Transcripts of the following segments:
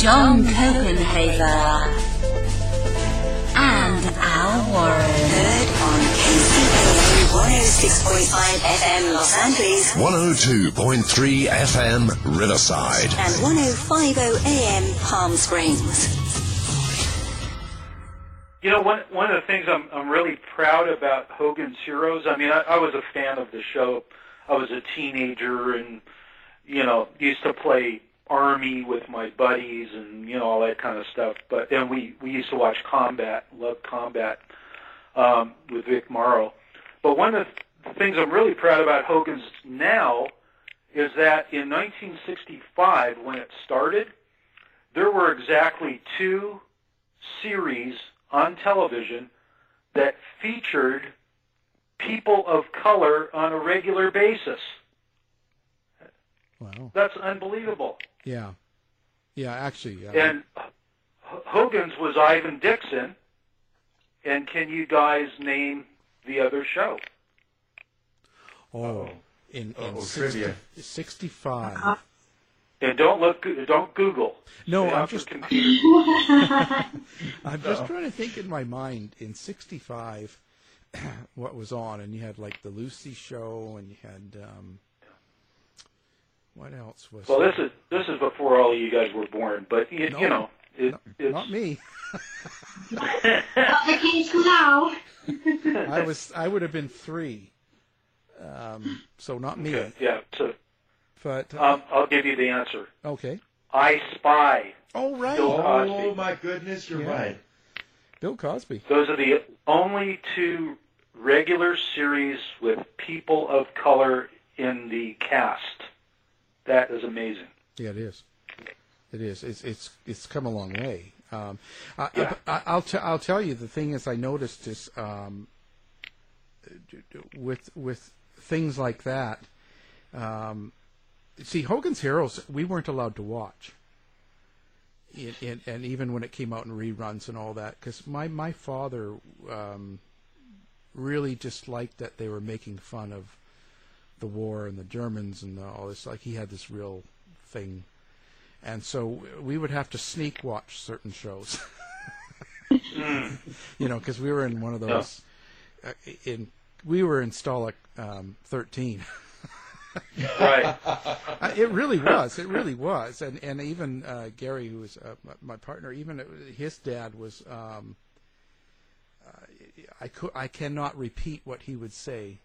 John Copenhaver, and Al Warren. Heard on KCAA 106.5 FM Los Angeles 102.3 FM Riverside. and 105.0 AM Palm Springs. You know, one one of the things I'm I'm really proud about Hogan's Heroes. I mean, I, I was a fan of the show. I was a teenager, and you know, used to play army with my buddies, and you know all that kind of stuff. But and we we used to watch Combat, loved Combat um, with Vic Morrow. But one of the things I'm really proud about Hogan's now is that in 1965, when it started, there were exactly two series on television that featured people of color on a regular basis. Wow. That's unbelievable. Yeah. Yeah, actually. Yeah. And H- Hogan's was Ivan Dixon. And can you guys name the other show? oh, in, in Uh-oh, 60 trivia. 65. And don't look, don't Google. No, I'm just- computer. I'm just trying to think in my mind in 65 what was on and you had like the Lucy show and you had um what else was Well, this is this is before all of you guys were born, but you, No. you know, it, No, it's not me. the case now. I was I would have been 3. Um so not me. Okay, yeah. So But uh, um, I'll give you the answer. okay. I Spy. Oh right. Bill Cosby. Oh my goodness, you're Yeah. right. Bill Cosby. Those are the only two regular series with people of color in the cast. That is amazing. Yeah, it is. It is. It's it's it's come a long way. Um, I, Yeah. I, I'll t- I'll tell you the thing is I noticed is um, with with things like that. Um, see, Hogan's Heroes we weren't allowed to watch. In, in, and even when it came out in reruns and all that, because my my father um, really disliked that they were making fun of the war and the Germans and all this. Like he had this real thing, and so we would have to sneak watch certain shows. you know, because we were in one of those. Uh, in we were in Stalag um, thirteen. Right. Uh, it really was. It really was. And and even uh, Gary, who was uh, my, my partner, even his dad was. Um, uh, I could I cannot repeat what he would say,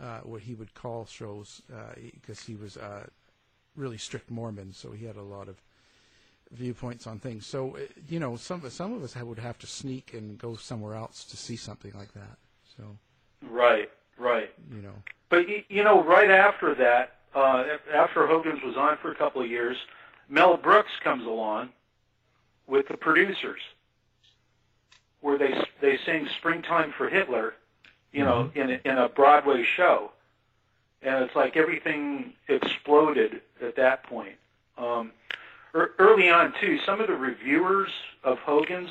uh, what he would call shows, because he was uh, really strict Mormon, so he had a lot of viewpoints on things. So uh, you know, some some of us would have to sneak and go somewhere else to see something like that. So Right. Right. you know, But you know, right after that, uh, after Hogan's was on for a couple of years, Mel Brooks comes along with the producers, where they they sing "Springtime for Hitler," you know, in a, in a Broadway show, and it's like everything exploded at that point. Um, er, early on too, some of the reviewers of Hogan's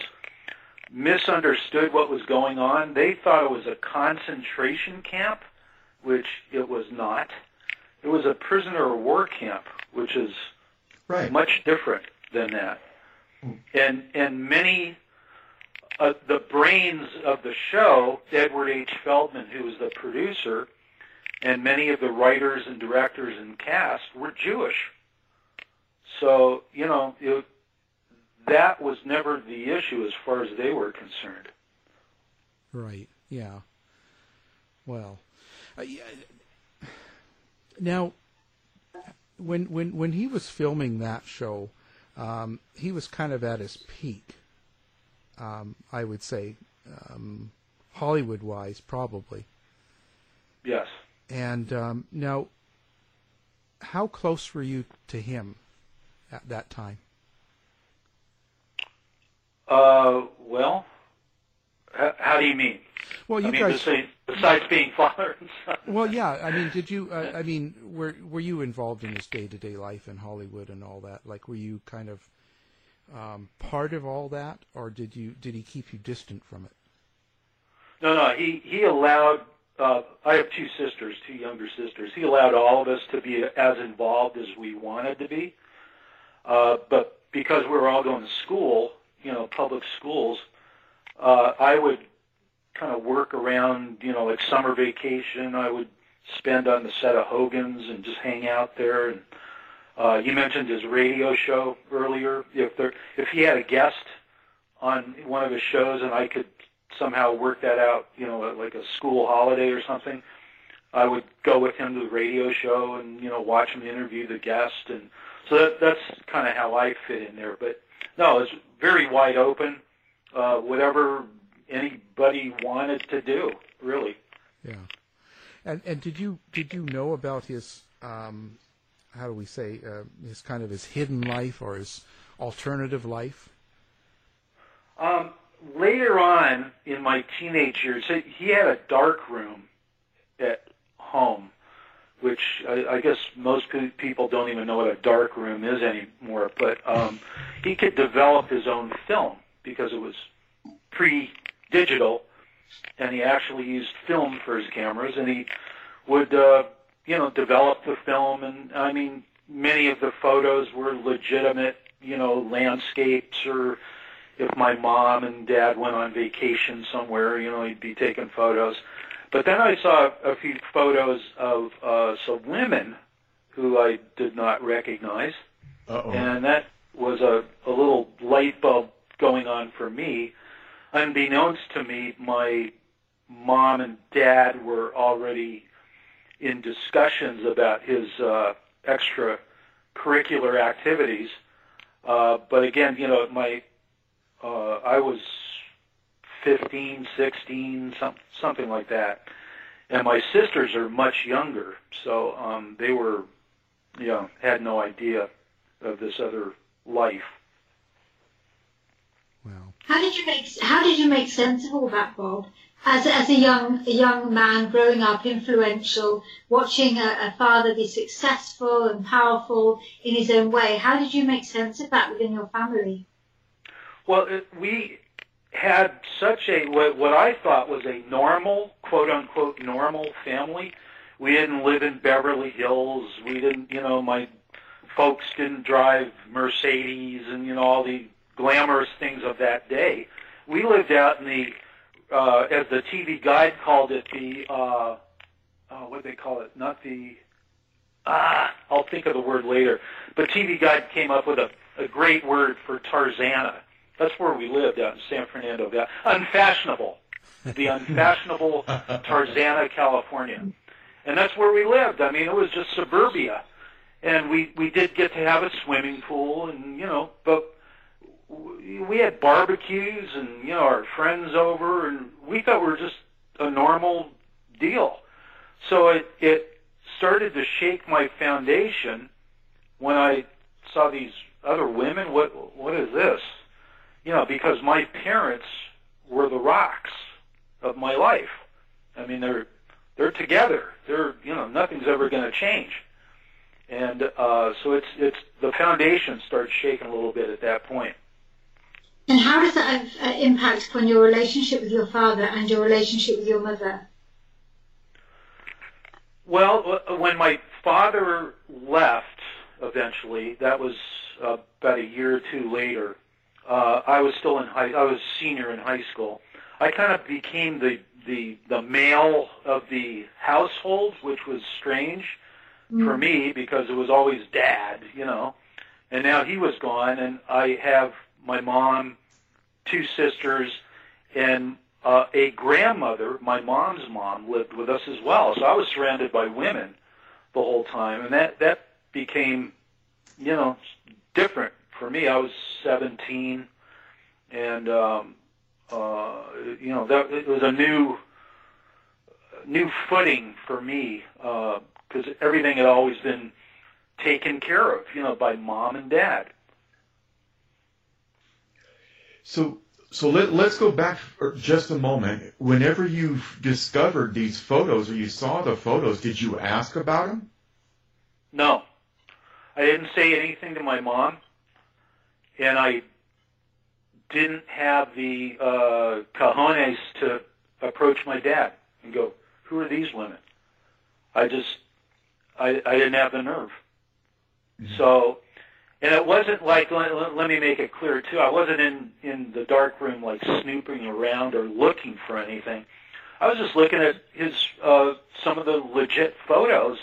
misunderstood what was going on. They thought it was a concentration camp, which it was not. It was a prisoner of war camp, which is Right. much different than that. And and many uh, the brains of the show, Edward H. Feldman, who was the producer, and many of the writers and directors and cast were Jewish. So you know it, that was never the issue as far as they were concerned. Right. Yeah. Well, uh, yeah. now when when when he was filming that show, um, he was kind of at his peak. Um, I would say, um, Hollywood wise, probably. Yes. And um, now, how close were you to him at that time? Uh, well, how, how do you mean? Well, you I mean, guys- besides, besides being father and son. Well, yeah. I mean, did you? Uh, I mean, were were you involved in his day to day life in Hollywood and all that? Like, were you kind of um, part of all that, or did you did he keep you distant from it? No, no. He he allowed. Uh, I have two sisters, two younger sisters. He allowed all of us to be as involved as we wanted to be. Uh, but because we were all going to school, you know, public schools, uh, I would kind of work around, you know, like summer vacation. I would spend on the set of Hogan's and just hang out there. And uh, you mentioned his radio show earlier. If there, if he had a guest on one of his shows, and I could somehow work that out, you know, like a school holiday or something, I would go with him to the radio show and you know watch him interview the guest, and so that, that's kind of how I fit in there. But no, it's very wide open. Uh, whatever anybody wanted to do, really. Yeah. And and did you did you know about his um, how do we say uh, his kind of his hidden life or his alternative life? Um, later on in my teenage years, he- had a dark room at home, which I, I guess most people don't even know what a dark room is anymore. But um, he could develop his own film because it was pre-digital, and he actually used film for his cameras, and he would, uh, you know, develop the film. And I mean, many of the photos were legitimate, you know, landscapes or if my mom and dad went on vacation somewhere, you know, he'd be taking photos. But then I saw a few photos of uh, some women who I did not recognize, Uh-oh. and that was a, a little light bulb going on for me. Unbeknownst to me, my mom and dad were already in discussions about his uh, extracurricular activities. Uh, but again, you know, my uh, I was 15, 16, some, something like that. And my sisters are much younger, so um, they were, you know, had no idea of this other life. How did you make How did you make sense of all that, Bob? As as a young a young man growing up, influential, watching a, a father be successful and powerful in his own way, how did you make sense of that within your family? Well, we had such a what, what I thought was a normal, quote unquote, normal family. We didn't live in Beverly Hills. We didn't, you know, my folks didn't drive Mercedes and you know all the glamorous things of that day. We lived out in the, uh, as the TV guide called it, the uh, oh, what they call it? Not the ah, I'll think of the word later. But TV Guide came up with a, a great word for Tarzana. That's where we lived out in San Fernando Valley. Unfashionable. The unfashionable Tarzana, California. And that's where we lived. I mean, it was just suburbia. And we, we did get to have a swimming pool and, you know, but we had barbecues and, you know, our friends over and we thought we were just a normal deal. So it, it started to shake my foundation when I saw these other women. What what is this? You know, because my parents were the rocks of my life. I mean, they're they're together. They're you know nothing's ever going to change, and uh, so it's it's the foundation starts shaking a little bit at that point. And how does that have, uh, impact upon your relationship with your father and your relationship with your mother? Well, uh, when my father left eventually, that was uh, about a year or two later. Uh, I was still in high. I was senior in high school. I kind of became the the the male of the household, which was strange mm. for me because it was always dad, you know. And now he was gone, and I have my mom, two sisters, and uh, a grandmother, my mom's mom, lived with us as well. So I was surrounded by women the whole time, and that that became, you know, different for me. I was 17, and um, uh, you know, that it was a new new footing for me because uh, everything had always been taken care of, you know, by mom and dad. So so let, let's go back for just a moment. Whenever you discovered these photos or you saw the photos, did you ask about them? No. I didn't say anything to my mom, and I didn't have the uh, cojones to approach my dad and go, "Who are these women?" I just, I, I didn't have the nerve. Mm-hmm. So and it wasn't like let, let me make it clear too. I wasn't in in the dark room like snooping around or looking for anything. I was just looking at his uh, some of the legit photos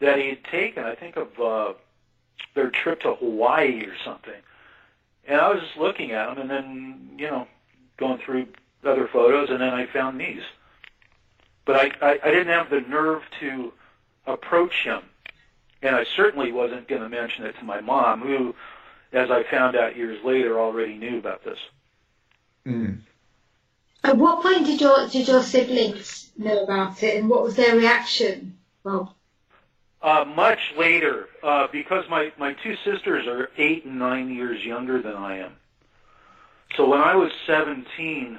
that he had taken. I think of uh, their trip to Hawaii or something. And I was just looking at them, and then you know going through other photos, and then I found these. But I, I, I didn't have the nerve to approach him and I certainly wasn't going to mention it to my mom, who, as I found out years later, already knew about this. Mm. At what point did your did your siblings know about it, and what was their reaction? Well, uh, much later, uh, because my my two sisters are eight and nine years younger than I am. So when I was seventeen,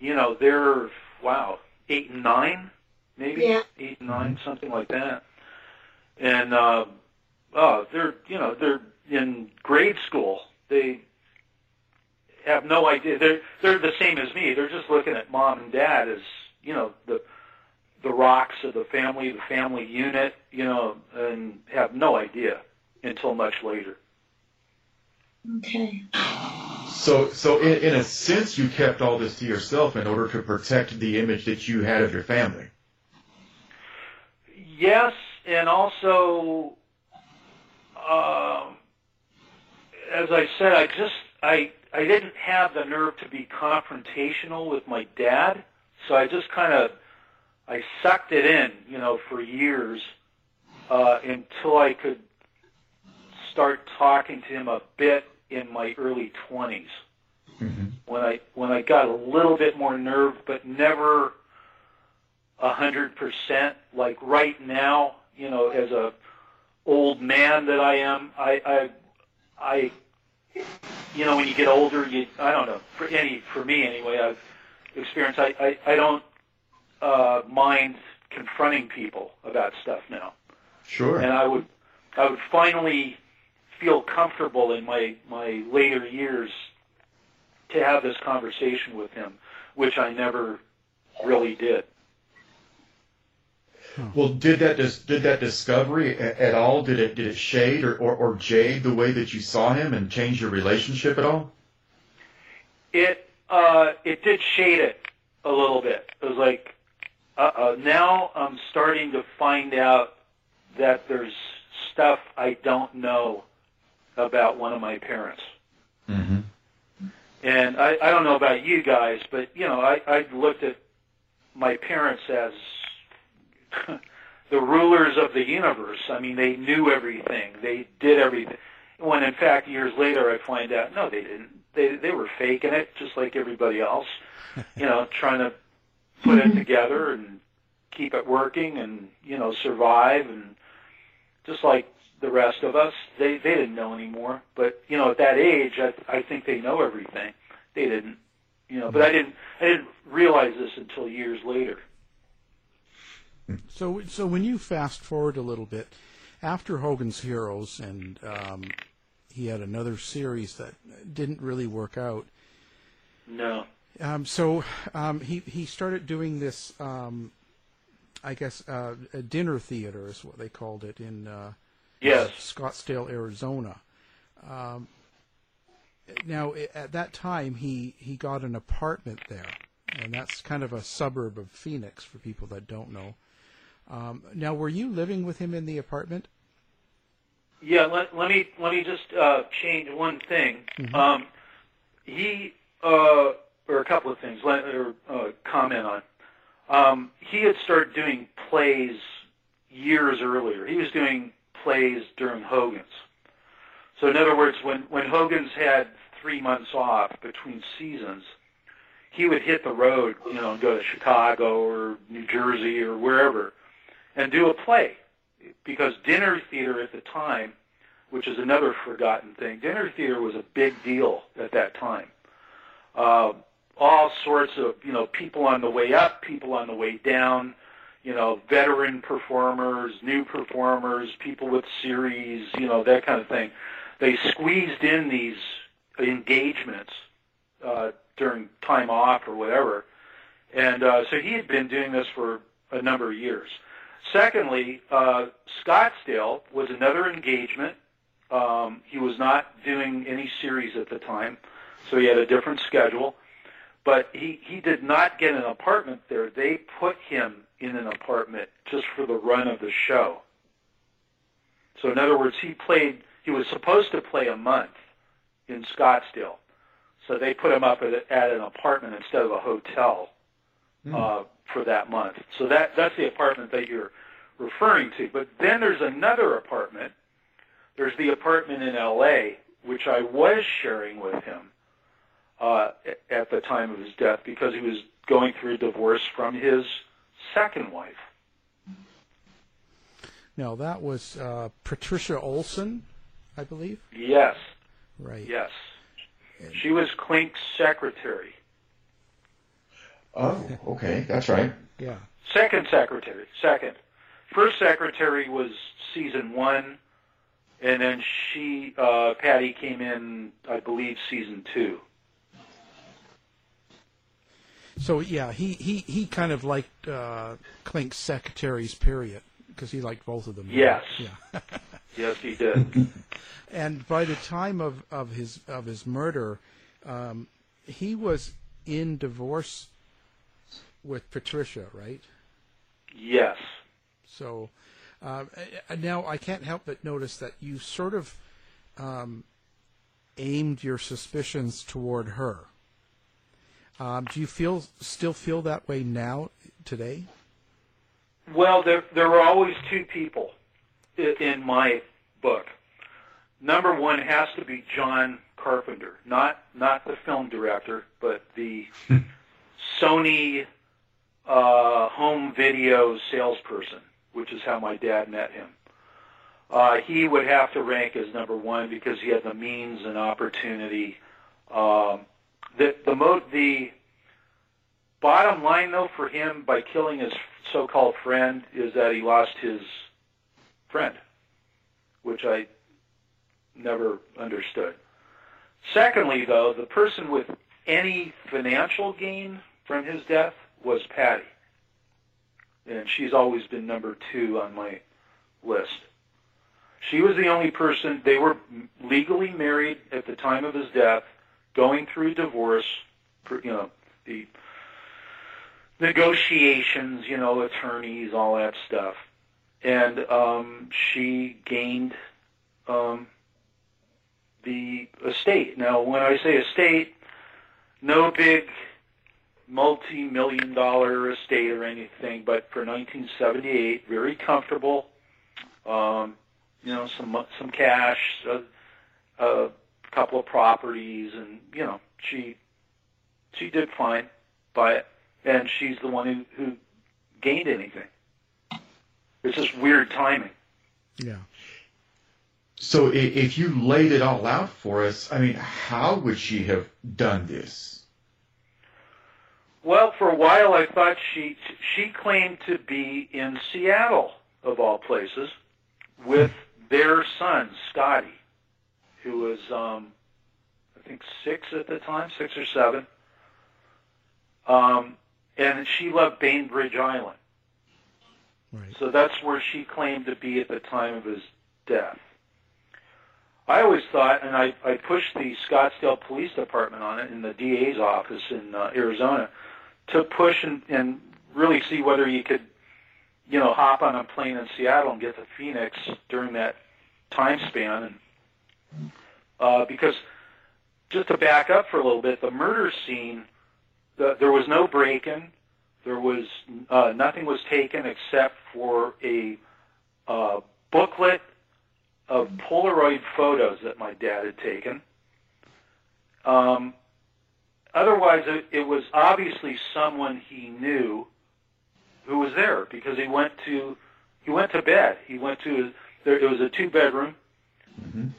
you know, they're wow, eight and nine, maybe yeah. eight and 9 something like that and uh, oh, they're you know they're in grade school. They have no idea. They're they're the same as me. They're just looking at mom and dad as you know the the rocks of the family, the family unit, you know, and have no idea until much later. Okay. So, so in, in a sense, you kept all this to yourself in order to protect the image that you had of your family. Yes and also, uh, as I said, I just I I didn't have the nerve to be confrontational with my dad, so I just kind of I sucked it in, you know, for years uh, until I could start talking to him a bit in my early 20s. Mm-hmm. When I when I got a little bit more nerve, but never a hundred percent. Like right now, you know, as a old man that I am, I, I, I, you know, when you get older, you, I don't know, for any, for me anyway, I've experienced, I, I, I don't uh, mind confronting people about stuff now. Sure. And I would, I would finally feel comfortable in my my later years to have this conversation with him, which I never really did. Well, did that dis- did that discovery a- at all? Did it did it shade or, or, or jade the way that you saw him and change your relationship at all? It uh, it did shade it a little bit. It was like uh, uh, now I'm starting to find out that there's stuff I don't know about one of my parents. Mm-hmm. And I, I don't know about you guys, but you know I, I looked at my parents as the rulers of the universe. I mean, they knew everything. They did everything. When in fact, years later, I find out no, they didn't. They they were faking it, just like everybody else. You know, trying to put it together and keep it working and you know survive and just like the rest of us, they they didn't know anymore. But you know, at that age, I I think they know everything. They didn't, you know. But I didn't I didn't realize this until years later. So, so when you fast forward a little bit, after Hogan's Heroes, and um, he had another series that didn't really work out. No. Um, so um, he he started doing this, um, I guess, uh, a dinner theater is what they called it in uh, Yes. Scottsdale, Arizona. Um, now, at that time, he, he got an apartment there, and that's kind of a suburb of Phoenix for people that don't know. Um, now, were you living with him in the apartment? Yeah, let, let me let me just uh, change one thing. Mhm. Um, he uh, or a couple of things. Let or uh, comment on. Um, he had started doing plays years earlier. He was doing plays during Hogan's. So in other words, when when Hogan's had three months off between seasons, he would hit the road, you know, and go to Chicago or New Jersey or wherever, and do a play because dinner theater at the time, which is another forgotten thing, dinner theater was a big deal at that time. Uh, all sorts of you know people on the way up, people on the way down, you know veteran performers, new performers, people with series, you know that kind of thing. They squeezed in these engagements uh, during time off or whatever, and uh, so he had been doing this for a number of years. Secondly, uh, Scottsdale was another engagement. Um, he was not doing any series at the time, so he had a different schedule. But he, he did not get an apartment there. They put him in an apartment just for the run of the show. So in other words, he played. He was supposed to play a month in Scottsdale, so they put him up at, at an apartment instead of a hotel uh, for that month. So that that's the apartment that you're referring to. But then there's another apartment. There's the apartment in L.A. which I was sharing with him uh, at the time of his death because he was going through a divorce from his second wife. Now that was uh, Patricia Olson, I believe. Yes, Right. yes. She was Klink's secretary. Oh, okay, that's right. Yeah. Second secretary. Second. First secretary was season one, and then she, uh, Patty, came in, I believe, season two. So yeah, he, he, he kind of liked uh, Klink's secretaries, period, because he liked both of them. Yes. Yeah. Yes, he did. and by the time of, of his of his murder, um, he was in divorce with Patricia, right? yes. So uh, now I can't help but notice that you sort of um, aimed your suspicions toward her. Um, do you feel still feel that way now today? Well, there there were always two people in my book. Number one has to be John Carpenter, not not the film director, but the Sony uh, home video salesperson, which is how my dad met him. Uh, he would have to rank as number one because he had the means and opportunity. Um, the the mo- the bottom line though for him by killing his so-called friend is that he lost his friend, which I never understood. Secondly, though, the person with any financial gain from his death was Patty, and she's always been number two on my list. She was the only person. They were legally married at the time of his death, going through divorce. You know the negotiations, you know, attorneys, all that stuff. And um, she gained um, the estate. Now, when I say estate, no big multi-million dollar estate or anything, but for 1978, very comfortable. Um, you know, some some cash, a, a couple of properties, and you know, she she did fine by it and she's the one who, who gained anything. It's just weird timing. Yeah. So if you laid it all out for us, I mean, how would she have done this? Well, for a while I thought she she claimed to be in Seattle of all places with their son Scotty, who was um, I think six at the time, six or seven. Um, and she loved Bainbridge Island. Right. So that's where she claimed to be at the time of his death. I always thought, and I, I pushed the Scottsdale Police Department on it in the DA's office in uh, Arizona to push and, and really see whether you could, you know, hop on a plane in Seattle and get to Phoenix during that time span. And uh, because just to back up for a little bit, the murder scene, the, there was no break-in. There was uh, nothing was taken except for a uh, booklet of Polaroid photos that my dad had taken. Um, otherwise, it, it was obviously someone he knew who was there because he went to he went to bed. He went to there. It was a two bedroom,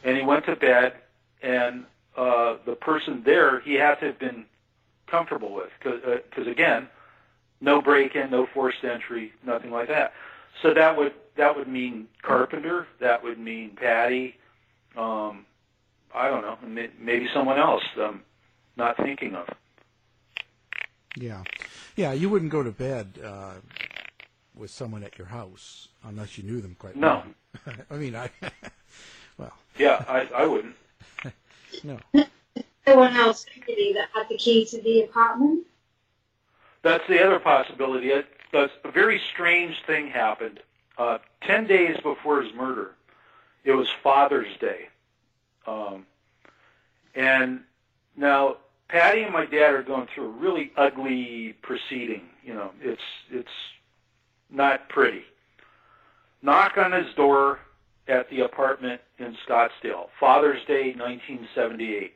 and he went to bed, and uh, the person there he had to have been comfortable with because again, no break in, no forced entry, nothing like that. So that would that would mean Carpenter. That would mean Patty. Um, I don't know. Maybe someone else. I'm not thinking of. Yeah, yeah. You wouldn't go to bed uh, with someone at your house unless you knew them quite No. well. No, I mean, I well, Yeah, I, I wouldn't. no. No one else really that had the key to the apartment. That's the other possibility. It, a a very strange thing happened. Uh, Ten days before his murder, it was Father's Day, um, and now Patty and my dad are going through a really ugly proceeding. You know, it's it's not pretty. Knock on his door at the apartment in Scottsdale. Father's Day, 1978.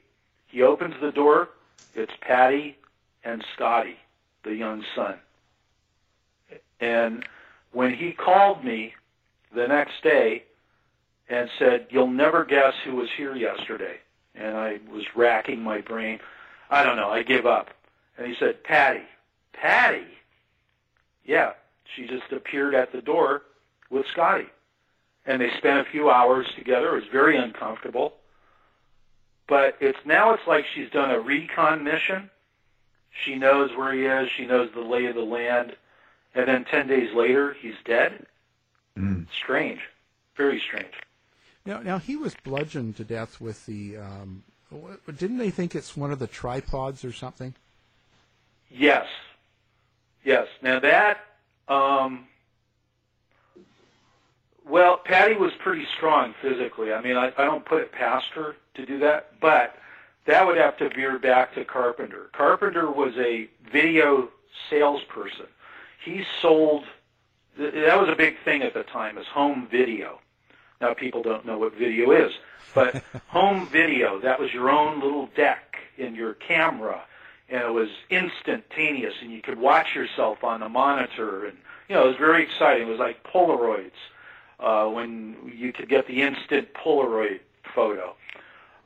He opens the door. It's Patty and Scotty, the young son. And when he called me the next day and said, "You'll never guess who was here yesterday," and I was racking my brain. I don't know. I give up. And he said, "Patty, Patty." Yeah, she just appeared at the door with Scotty, and they spent a few hours together. It was very uncomfortable. But it's now it's like she's done a recon mission. She knows where he is. She knows the lay of the land. And then 10 days later, he's dead? Strange. Very strange. Now, now he was bludgeoned to death with the. Um, what- didn't they think it's one of the tripods or something? Yes. Yes. Now that, um, well, Patty was pretty strong physically. I mean, I, I don't put it past her to do that, but that would have to veer back to Carpenter. Carpenter was a video salesperson. He sold, that was a big thing at the time, is home video. Now people don't know what video is, but home video, that was your own little deck in your camera, and it was instantaneous, and you could watch yourself on the monitor, and you know it was very exciting. It was like Polaroids uh, when you could get the instant Polaroid photo.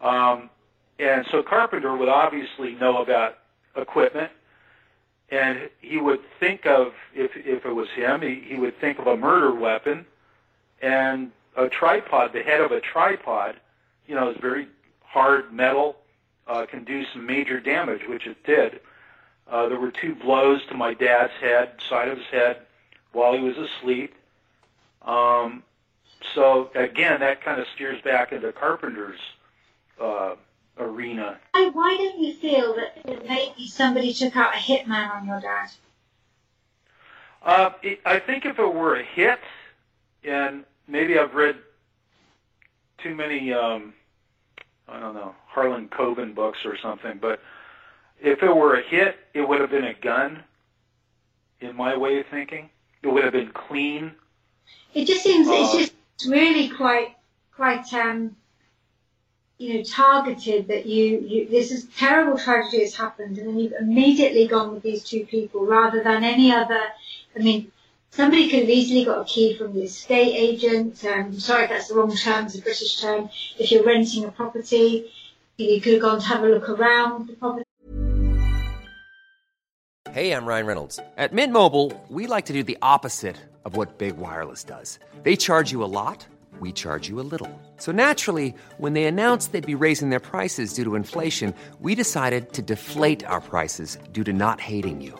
Um, and so Carpenter would obviously know about equipment, and he would think of if if it was him, he, he would think of a murder weapon and a tripod. The head of a tripod, you know, is very hard metal, uh, can do some major damage, which it did. Uh, there were two blows to my dad's head, side of his head, while he was asleep. Um, so again, that kind of steers back into Carpenter's uh, arena. Why, why don't you feel that maybe somebody took out a hitman on your dad? Uh, it, I think if it were a hit, and maybe I've read too many, um, I don't know, Harlan Coben books or something, but if it were a hit, it would have been a gun, in my way of thinking. It would have been clean. It just seems Uh, it's just really quite quite um you know targeted that you you this is terrible tragedy has happened and then you've immediately gone with these two people rather than any other. I mean, somebody could have easily got a key from the estate agent. Um, sorry if that's the wrong term, it's a British term. If you're renting a property, you could have gone to have a look around the property. Hey, I'm Ryan Reynolds. At Mint Mobile, we like to do the opposite of what Big Wireless does. They charge you a lot, we charge you a little. So naturally, when they announced they'd be raising their prices due to inflation, we decided to deflate our prices due to not hating you.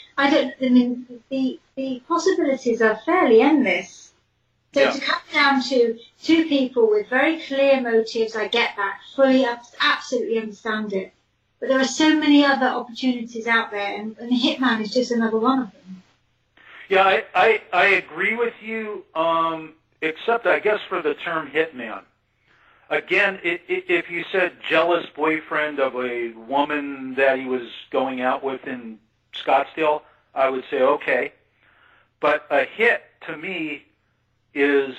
I don't. I mean, the the possibilities are fairly endless. So Yeah. to come down to two people with very clear motives, I get that fully, ab- absolutely understand it. But there are so many other opportunities out there, and, and Hitman is just another one of them. Yeah, I, I, I agree with you, um, except I guess for the term hitman. Again, i i if you said jealous boyfriend of a woman that he was going out with in Scottsdale, I would say okay. But a hit to me is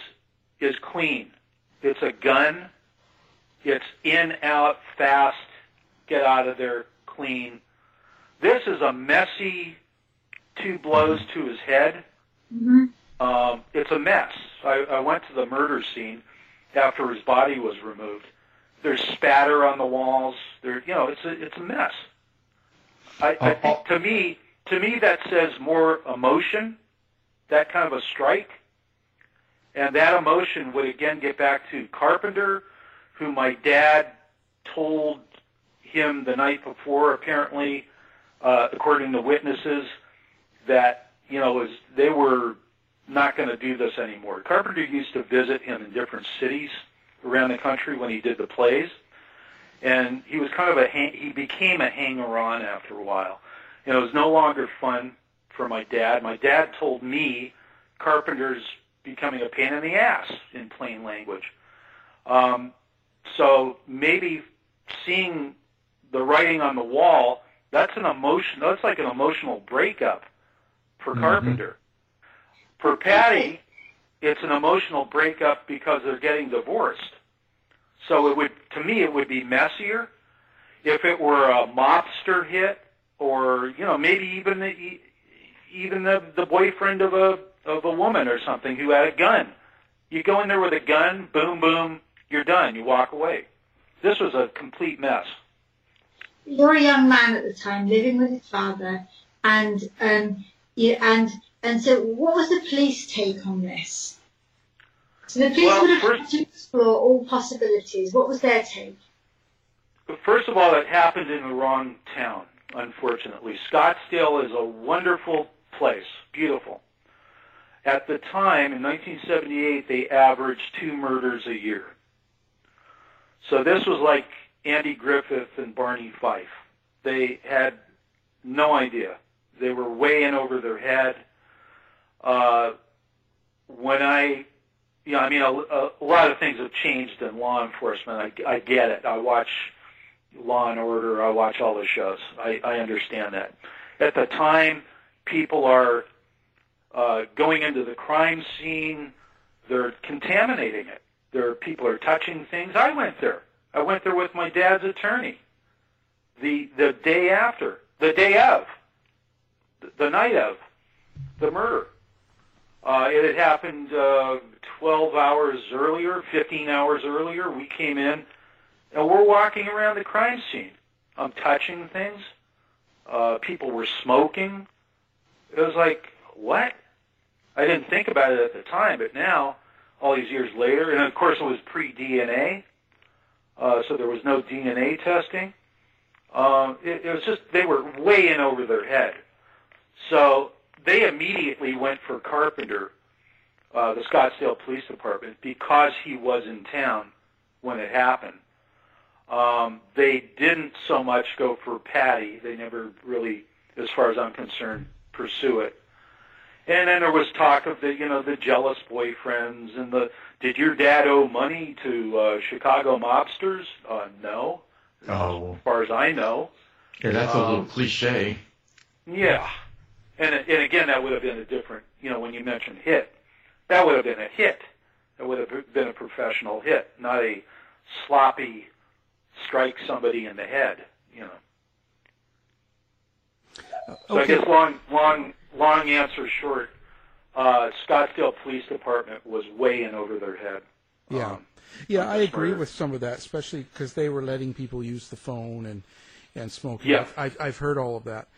is clean. It's a gun. It's in, out, fast, get out of there, clean. This is a messy two blows to his head. Mm-hmm. Um, it's a mess. I, I went to the murder scene after his body was removed. There's spatter on the walls. There, you know, it's a it's a mess. I, I think to me, to me, that says more emotion. That kind of a strike, and that emotion would again get back to Carpenter, who my dad told him the night before, apparently, uh, according to witnesses, that you know was they were not going to do this anymore. Carpenter used to visit him in different cities around the country when he did the plays, and he was kind of a hang, he became a hanger-on after a while. And it was no longer fun for my dad. My dad told me Carpenter's becoming a pain in the ass in plain language. Um, so maybe seeing the writing on the wall, that's an emotion. That's like an emotional breakup for Carpenter. For Patty, it's an emotional breakup because they're getting divorced. So it would, to me, it would be messier if it were a mobster hit, or you know, maybe even the, even the the boyfriend of a of a woman or something who had a gun. You go in there with a gun, boom, boom, you're done. You walk away. This was a complete mess. You're a young man at the time, living with his father, and um, you, and and so what was the police take on this? So the police Well, would have first- had to explore all possibilities. What was their take? First of all, it happened in the wrong town, unfortunately. Scottsdale is a wonderful place, beautiful. At the time, in 1978, they averaged two murders a year. So this was like Andy Griffith and Barney Fife. They had no idea. They were way in over their head. Uh, when I, know, I mean, a, a, a lot of things have changed in law enforcement. I, I get it. I watch Law and Order. I watch all the shows. I, I understand that. At the time, people are uh, going into the crime scene. They're contaminating it. There, people are touching things. I went there. I went there with my dad's attorney. The the day after, the day of, the night of the murder. Uh, it had happened uh, 12 hours earlier, 15 hours earlier. We came in, and we're walking around the crime scene. I'm touching things. Uh, people were smoking. It was like, what? I didn't think about it at the time, but now, all these years later, and of course it was pre-DNA, uh, so there was no DNA testing. Um, it, it was just they were way in over their head. So they immediately went for Carpenter, uh, the Scottsdale Police Department, because he was in town when it happened. Um, they didn't so much go for Patty. They never really, as far as I'm concerned, pursue it. And then there was talk of the, you know, the jealous boyfriends and the, did your dad owe money to uh, Chicago mobsters? Uh, no. Oh. As far as I know. Yeah, that's a little Um, cliche. Yeah. And, and again, that would have been a different, you know, when you mentioned hit, that would have been a hit. That would have been a professional hit, not a sloppy strike somebody in the head, you know. So I guess long, long, long answer short, uh, Scottsdale Police Department was way in over their head. Yeah, Um, yeah, I agree murder. with some of that, especially because they were letting people use the phone and and smoking. Yeah. I've, I've heard all of that.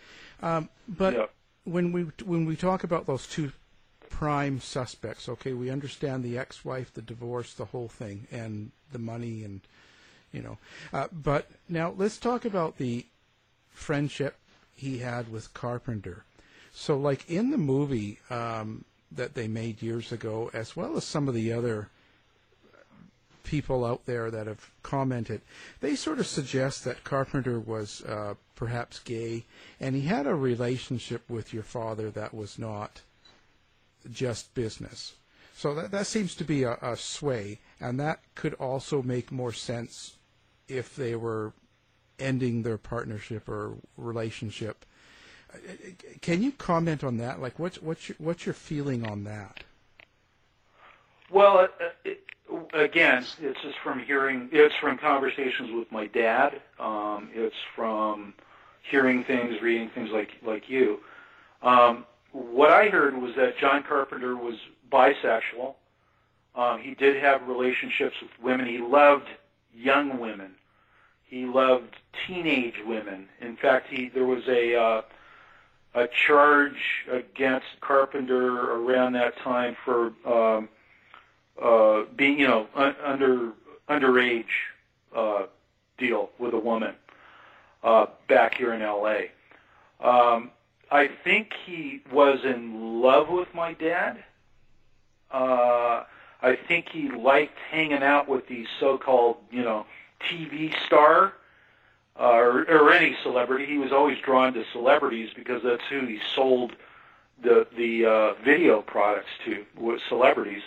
Um, but Yeah. When we when we talk about those two prime suspects, okay, we understand the ex-wife, the divorce, the whole thing, and the money, and you know. Uh, but now let's talk about the friendship he had with Carpenter. So, like in the movie um, that they made years ago, as well as some of the other people out there that have commented, they sort of suggest that Carpenter was uh, perhaps gay, and he had a relationship with your father that was not just business. So that that seems to be a, a sway, and that could also make more sense if they were ending their partnership or relationship. Uh, Can you comment on that? Like, what's what's your, what's your feeling on that? Well, uh, it, again, it's just from hearing. It's from conversations with my dad. Um, it's from hearing things, reading things like like you. Um, what I heard was that John Carpenter was bisexual. Um, he did have relationships with women. He loved young women. He loved teenage women. In fact, he there was a uh, a charge against Carpenter around that time for um, uh, being, you know, un- under underage uh, deal with a woman uh, back here in L.A. Um, I think he was in love with my dad. Uh, I think he liked hanging out with these so-called, you know, TV star uh, or, or any celebrity. He was always drawn to celebrities because that's who he sold the the uh, video products to was celebrities.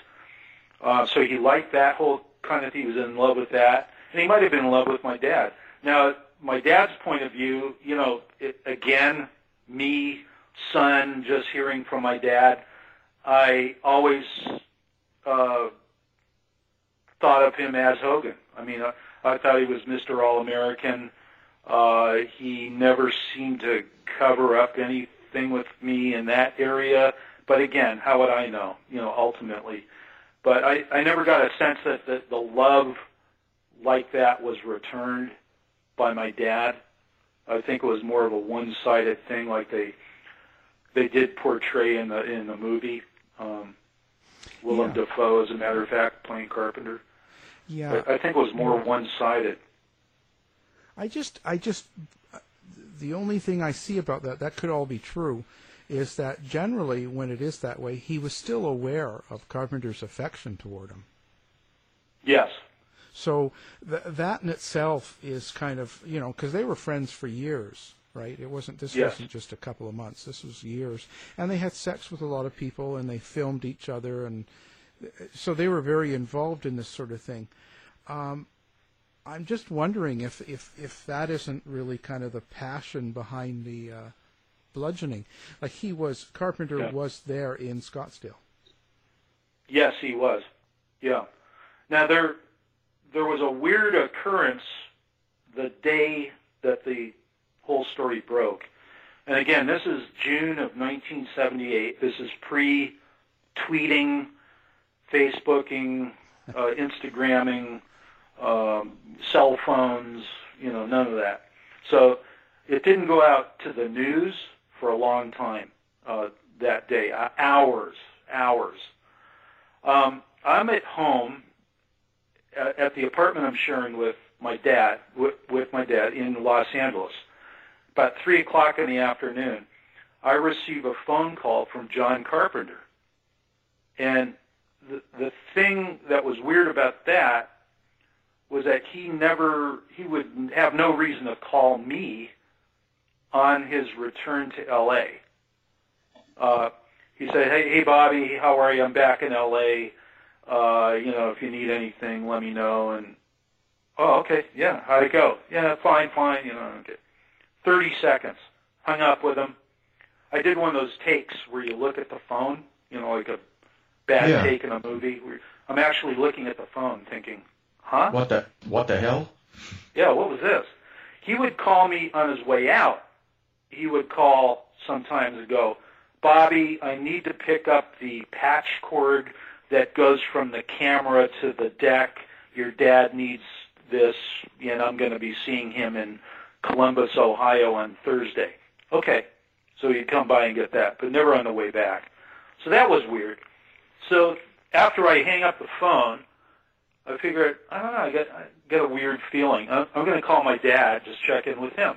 Uh, so he liked that whole kind of thing. He was in love with that, and he might have been in love with my dad. Now, my dad's point of view, you know, it, again, me, son, just hearing from my dad, I always uh, thought of him as Hogan. I mean, I, I thought he was Mr. All American. Uh, he never seemed to cover up anything with me in that area. But again, how would I know? You know, ultimately. But I, I never got a sense that the, the love like that was returned by my dad. I think it was more of a one-sided thing, like they they did portray in the in the movie. Um, Willem Yeah. Dafoe, as a matter of fact, playing Carpenter. Yeah, But I think it was more one-sided. I just, I just, the only thing I see about that, that could all be true, is that generally when it is that way, he was still aware of Carpenter's affection toward him. Yes. So th- that in itself is kind of, you know, because they were friends for years, right? It wasn't. This Yes. wasn't just a couple of months. This was years, and they had sex with a lot of people, and they filmed each other, and uh, so they were very involved in this sort of thing. Um, I'm just wondering if, if if that isn't really kind of the passion behind the uh, bludgeoning. Like he was, Carpenter Yeah. was there in Scottsdale. Yes, he was. Yeah. Now there there was a weird occurrence the day that the whole story broke. And again, this is June of 1978. This is pre tweeting, Facebooking, uh, Instagramming, um, cell phones, you know, none of that. So it didn't go out to the news for a long time uh, that day, uh, hours, hours. Um, I'm at home at, at the apartment I'm sharing with my dad, with, with my dad in Los Angeles. About three o'clock in the afternoon, I receive a phone call from John Carpenter, and the the thing that was weird about that was that he never he would have no reason to call me on his return to L.A. Uh, he said, "Hey, hey, Bobby, how are you? I'm back in L.A. Uh, you know, if you need anything, let me know." And oh, okay, yeah, how'd it go? Yeah, fine, fine. You know, okay. Thirty seconds. Hung up with him. I did one of those takes where you look at the phone, you know, like a bad Yeah. take in a movie. Where I'm actually looking at the phone, thinking, "Huh? What the what the hell? Yeah, what was this? He would call me on his way out. He would call sometimes and go, Bobby, I need to pick up the patch cord that goes from the camera to the deck. Your dad needs this, and I'm going to be seeing him in Columbus, Ohio on Thursday. Okay. So he'd come by and get that, but never on the way back. So that was weird. So after I hang up the phone, I figured, ah, I don't know, I get, I get a weird feeling. I'm, I'm going to call my dad, just check in with him.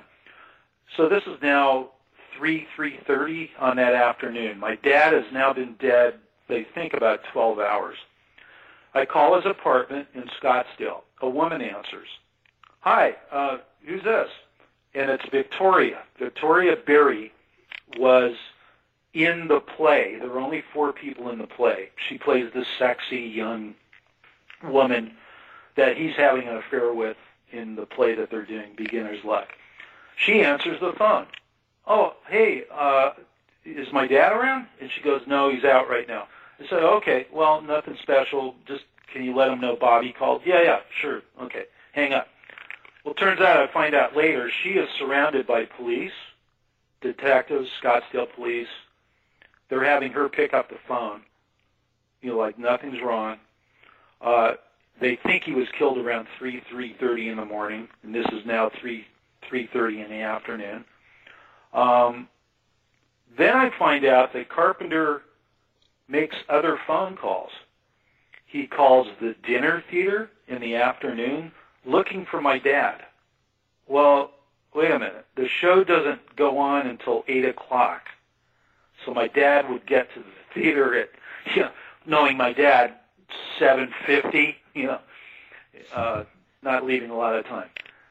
So this is now 3, 3.30 on that afternoon. My dad has now been dead, they think, about 12 hours. I call his apartment in Scottsdale. A woman answers. Hi, uh, who's this? And it's Victoria. Victoria Berry was in the play. There were only four people in the play. She plays this sexy young woman that he's having an affair with in the play that they're doing, Beginner's Luck. She answers the phone. Oh, hey, uh, is my dad around? And she goes, no, he's out right now. I said, okay, well, nothing special. Just can you let him know Bobby called? Yeah, yeah, sure. Okay, hang up. Well, turns out I find out later she is surrounded by police, detectives, Scottsdale police. They're having her pick up the phone. You know, like nothing's wrong. Uh, they think he was killed around three three thirty in the morning, and this is now three three thirty in the afternoon. Um, then I find out that Carpenter makes other phone calls. He calls the dinner theater in the afternoon looking for my dad. Well, wait a minute. The show doesn't go on until 8 o'clock. So my dad would get to the theater at, you know, knowing my dad, 7.50, you know, uh, not leaving a lot of time.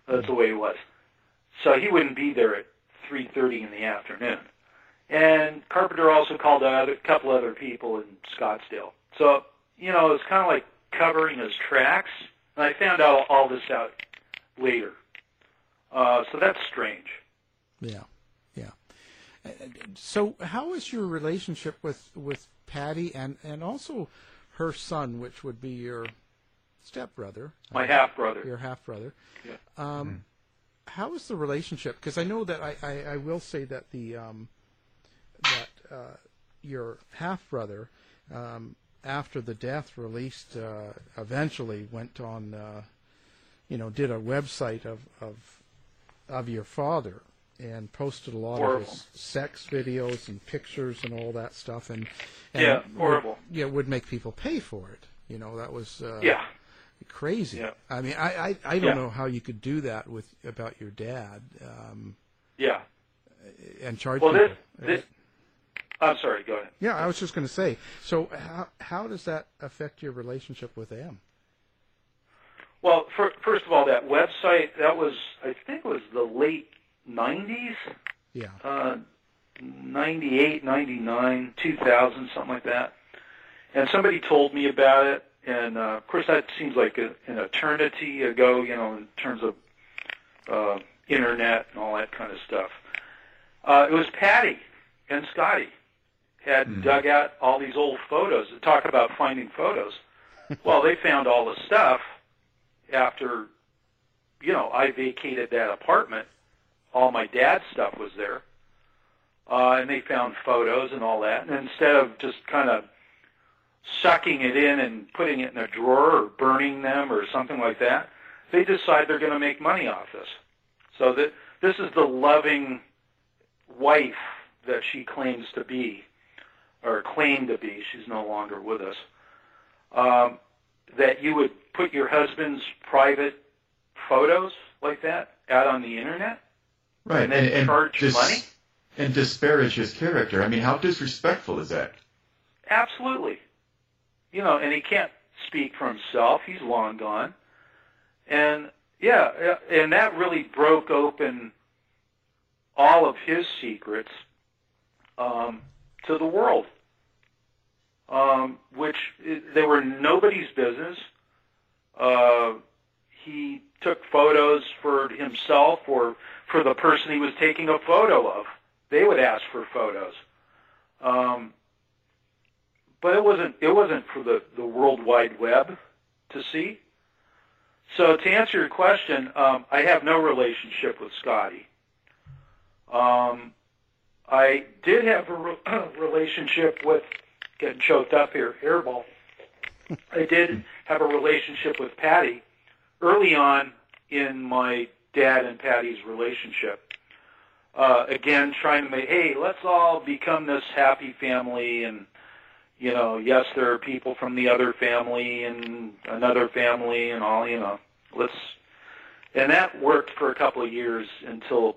That's the way he was. So he wouldn't be there at 3.30 in the afternoon. And Carpenter also called out a couple other people in Scottsdale. So, you know, it's kind of like covering his tracks. And I found out all this out later. Uh, so that's strange. Yeah, yeah. So, how is your relationship with with Patty and and also her son, which would be your stepbrother? My uh, half-brother. Your half brother. Yeah. Um, How is the relationship? Because I know that I, I, I will say that the um, that uh, your half brother, um, after the death, released uh, eventually went on, uh, you know, did a website of of of your father and posted a lot Horrible. of his sex videos and pictures and all that stuff and, and Yeah, would- horrible. yeah would make people pay for it you know that was uh, Yeah. Crazy Yeah. I mean I I, I don't Yeah. know how you could do that with about your dad um, Yeah. and charge Well, people this, this, I'm sorry, go ahead. yeah I was just going to say so how how does that affect your relationship with them Well, for, first of all, that website, that was, I think it was the late 90s, Yeah. uh, 98, 99, 2000, something like that. And somebody told me about it, and uh, of course that seems like a, an eternity ago, you know, in terms of uh, internet and all that kind of stuff. Uh, it was Patty and Scotty had dug out all these old photos. To talk about finding photos. well, they found all the stuff after, you know, I vacated that apartment. All my dad's stuff was there, uh, and they found photos and all that. And instead of just kind of sucking it in and putting it in a drawer or burning them or something like that, they decide they're going to make money off this. So that this is the loving wife that she claims to be, or claimed to be. She's no longer with us. Um, that you would put your husband's private photos like that out on the internet Right, and then charge dis- money? and disparage his character. I mean, how disrespectful is that? Absolutely. You know, and he can't speak for himself. He's long gone. And yeah, and that really broke open all of his secrets um, to the world, um, which they were nobody's business. Uh, he took photos for himself or for the person he was taking a photo of. They would ask for photos. Um, but it wasn't it wasn't for the, the World Wide Web to see. So to answer your question, um, I have no relationship with Scotty. Um, I did have a re- relationship with getting choked up here, hairball. I did have a relationship with Patty early on in my dad and Patty's relationship. Uh, again, trying to make, hey, let's all become this happy family and you know, yes, there are people from the other family and another family and all, you know, let's, and that worked for a couple of years until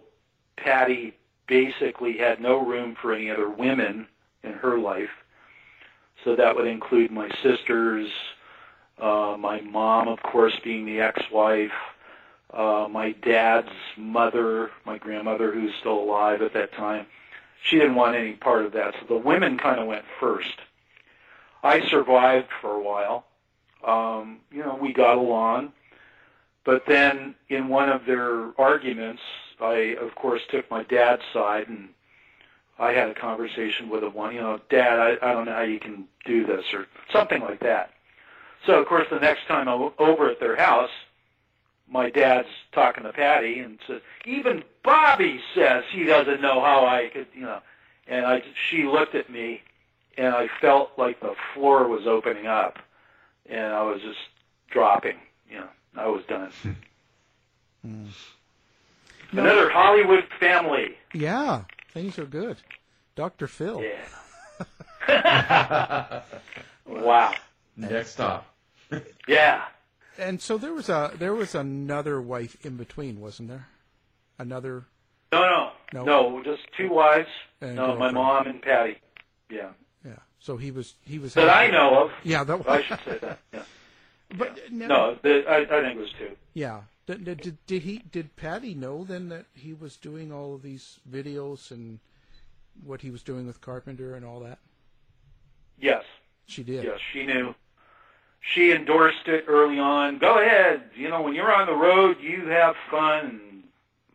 Patty basically had no room for any other women in her life. So that would include my sisters, uh, my mom, of course, being the ex-wife, uh, my dad's mother, my grandmother, who's still alive at that time. She didn't want any part of that, so the women kind of went first. I survived for a while. Um, you know, we got along. But then in one of their arguments, I, of course, took my dad's side and I had a conversation with him one, you know, Dad, I, I don't know how you can do this or something like that. So, of course, the next time I'm over at their house, my dad's talking to Patty and says, even Bobby says he doesn't know how I could, you know. And I, she looked at me and I felt like the floor was opening up, and I was just dropping. You know, I was done. Hmm. Another Hollywood family. Yeah, things are good. Dr. Phil. Yeah. Wow. Next stop. Yeah. And so there was a there was another wife in between, wasn't there? Another No, no, No? no, just two wives. And no, my mom and Patty. Yeah. Yeah. So he was he was That I know of. Yeah, that I should say that. Yeah. But No, now- the, I, I think it was two. Yeah. Did, did, did, he did Patty know then that he was doing all of these videos and what he was doing with Carpenter and all that? Yes. She did. Yes, she knew. She endorsed it early on. Go ahead. You know, when you're on the road, you have fun, and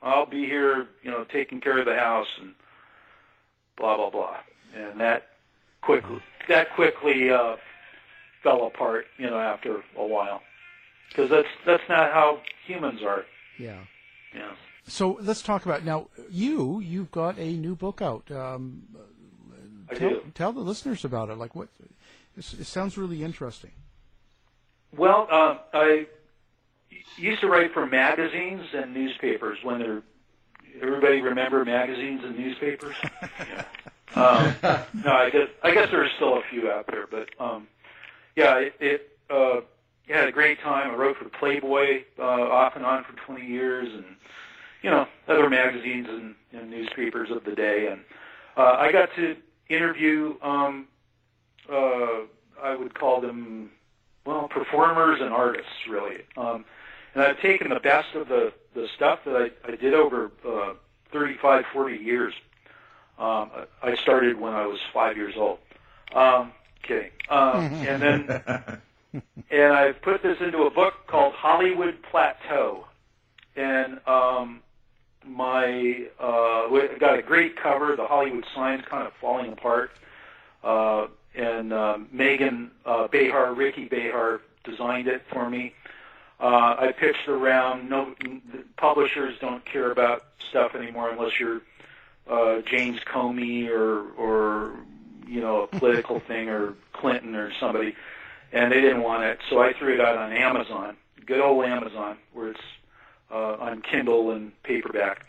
I'll be here, you know, taking care of the house, and blah blah blah. And that quickly that quickly uh, fell apart, you know, after a while, because that's that's not how humans are. Yeah. Yeah. So let's talk about now. You you've got a new book out. Um, I tell, do. tell the listeners about it. Like what? It, sounds really interesting. Well, uh, I used to write for magazines and newspapers when they're. Everybody remember magazines and newspapers? yeah. Um, no, I guess I guess there's still a few out there, but um, yeah, it, it uh, I had a great time. I wrote for Playboy uh, off and on for 20 years, and you know other magazines and, and newspapers of the day, and uh, I got to interview. Um, uh, I would call them well, performers and artists, really. Um, and I've taken the best of the, the stuff that I, I did over uh, 35, 40 years. Um, I started when I was five years old. Um, kidding. Um, and then, and I put this into a book called Hollywood Plateau, and um, my uh, we got a great cover. The Hollywood sign's kind of falling apart, uh, and uh, Megan uh, Behar, Ricky Behar, designed it for me. Uh, I pitched around. No publishers don't care about stuff anymore unless you're uh, James Comey or or you know a political thing or Clinton or somebody, and they didn't want it. So I threw it out on Amazon, good old Amazon, where it's uh, on Kindle and paperback.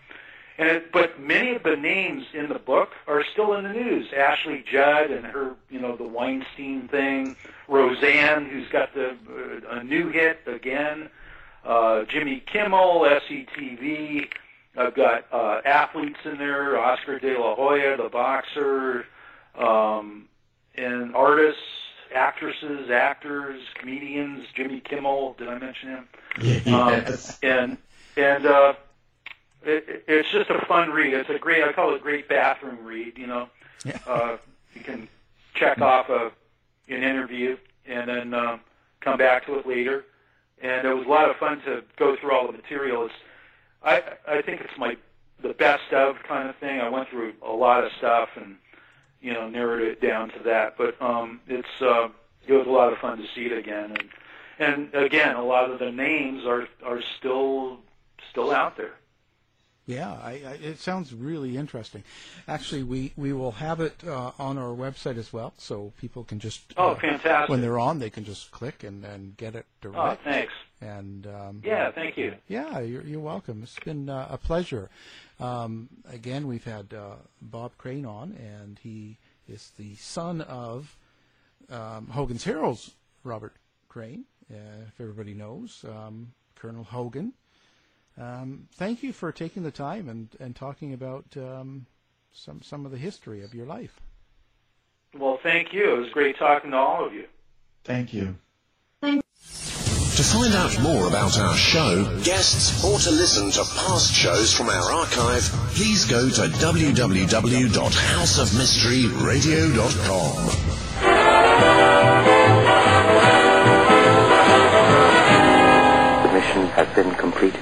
And it, but many of the names in the book are still in the news. Ashley Judd and her, you know, the Weinstein thing. Roseanne, who's got the uh, a new hit again. Uh, Jimmy Kimmel, SCTV. I've got uh, athletes in there: Oscar De La Hoya, the boxer, um, and artists, actresses, actors, comedians. Jimmy Kimmel. Did I mention him? Yes. Um, and and uh, it, it's just a fun read. It's a great. I call it a great bathroom read. You know, uh, you can check off a an interview and then uh, come back to it later. And it was a lot of fun to go through all the material. It's, I I think it's my the best of kind of thing. I went through a lot of stuff and you know narrowed it down to that. But um, it's uh, it was a lot of fun to see it again. And and again, a lot of the names are are still still out there. Yeah, I, I, it sounds really interesting. Actually, we, we will have it uh, on our website as well, so people can just Oh, uh, fantastic. when they're on, they can just click and, and get it direct. Oh, thanks. And um, Yeah, thank you. Yeah, you're, you're welcome. It's been uh, a pleasure. Um, again, we've had uh, Bob Crane on, and he is the son of um, Hogan's Heroes, Robert Crane, uh, if everybody knows, um, Colonel Hogan. Um, thank you for taking the time and, and talking about um, some some of the history of your life. Well, thank you. It was great talking to all of you. Thank you. To find out more about our show, guests, or to listen to past shows from our archive, please go to www.houseofmysteryradio.com. The mission has been completed.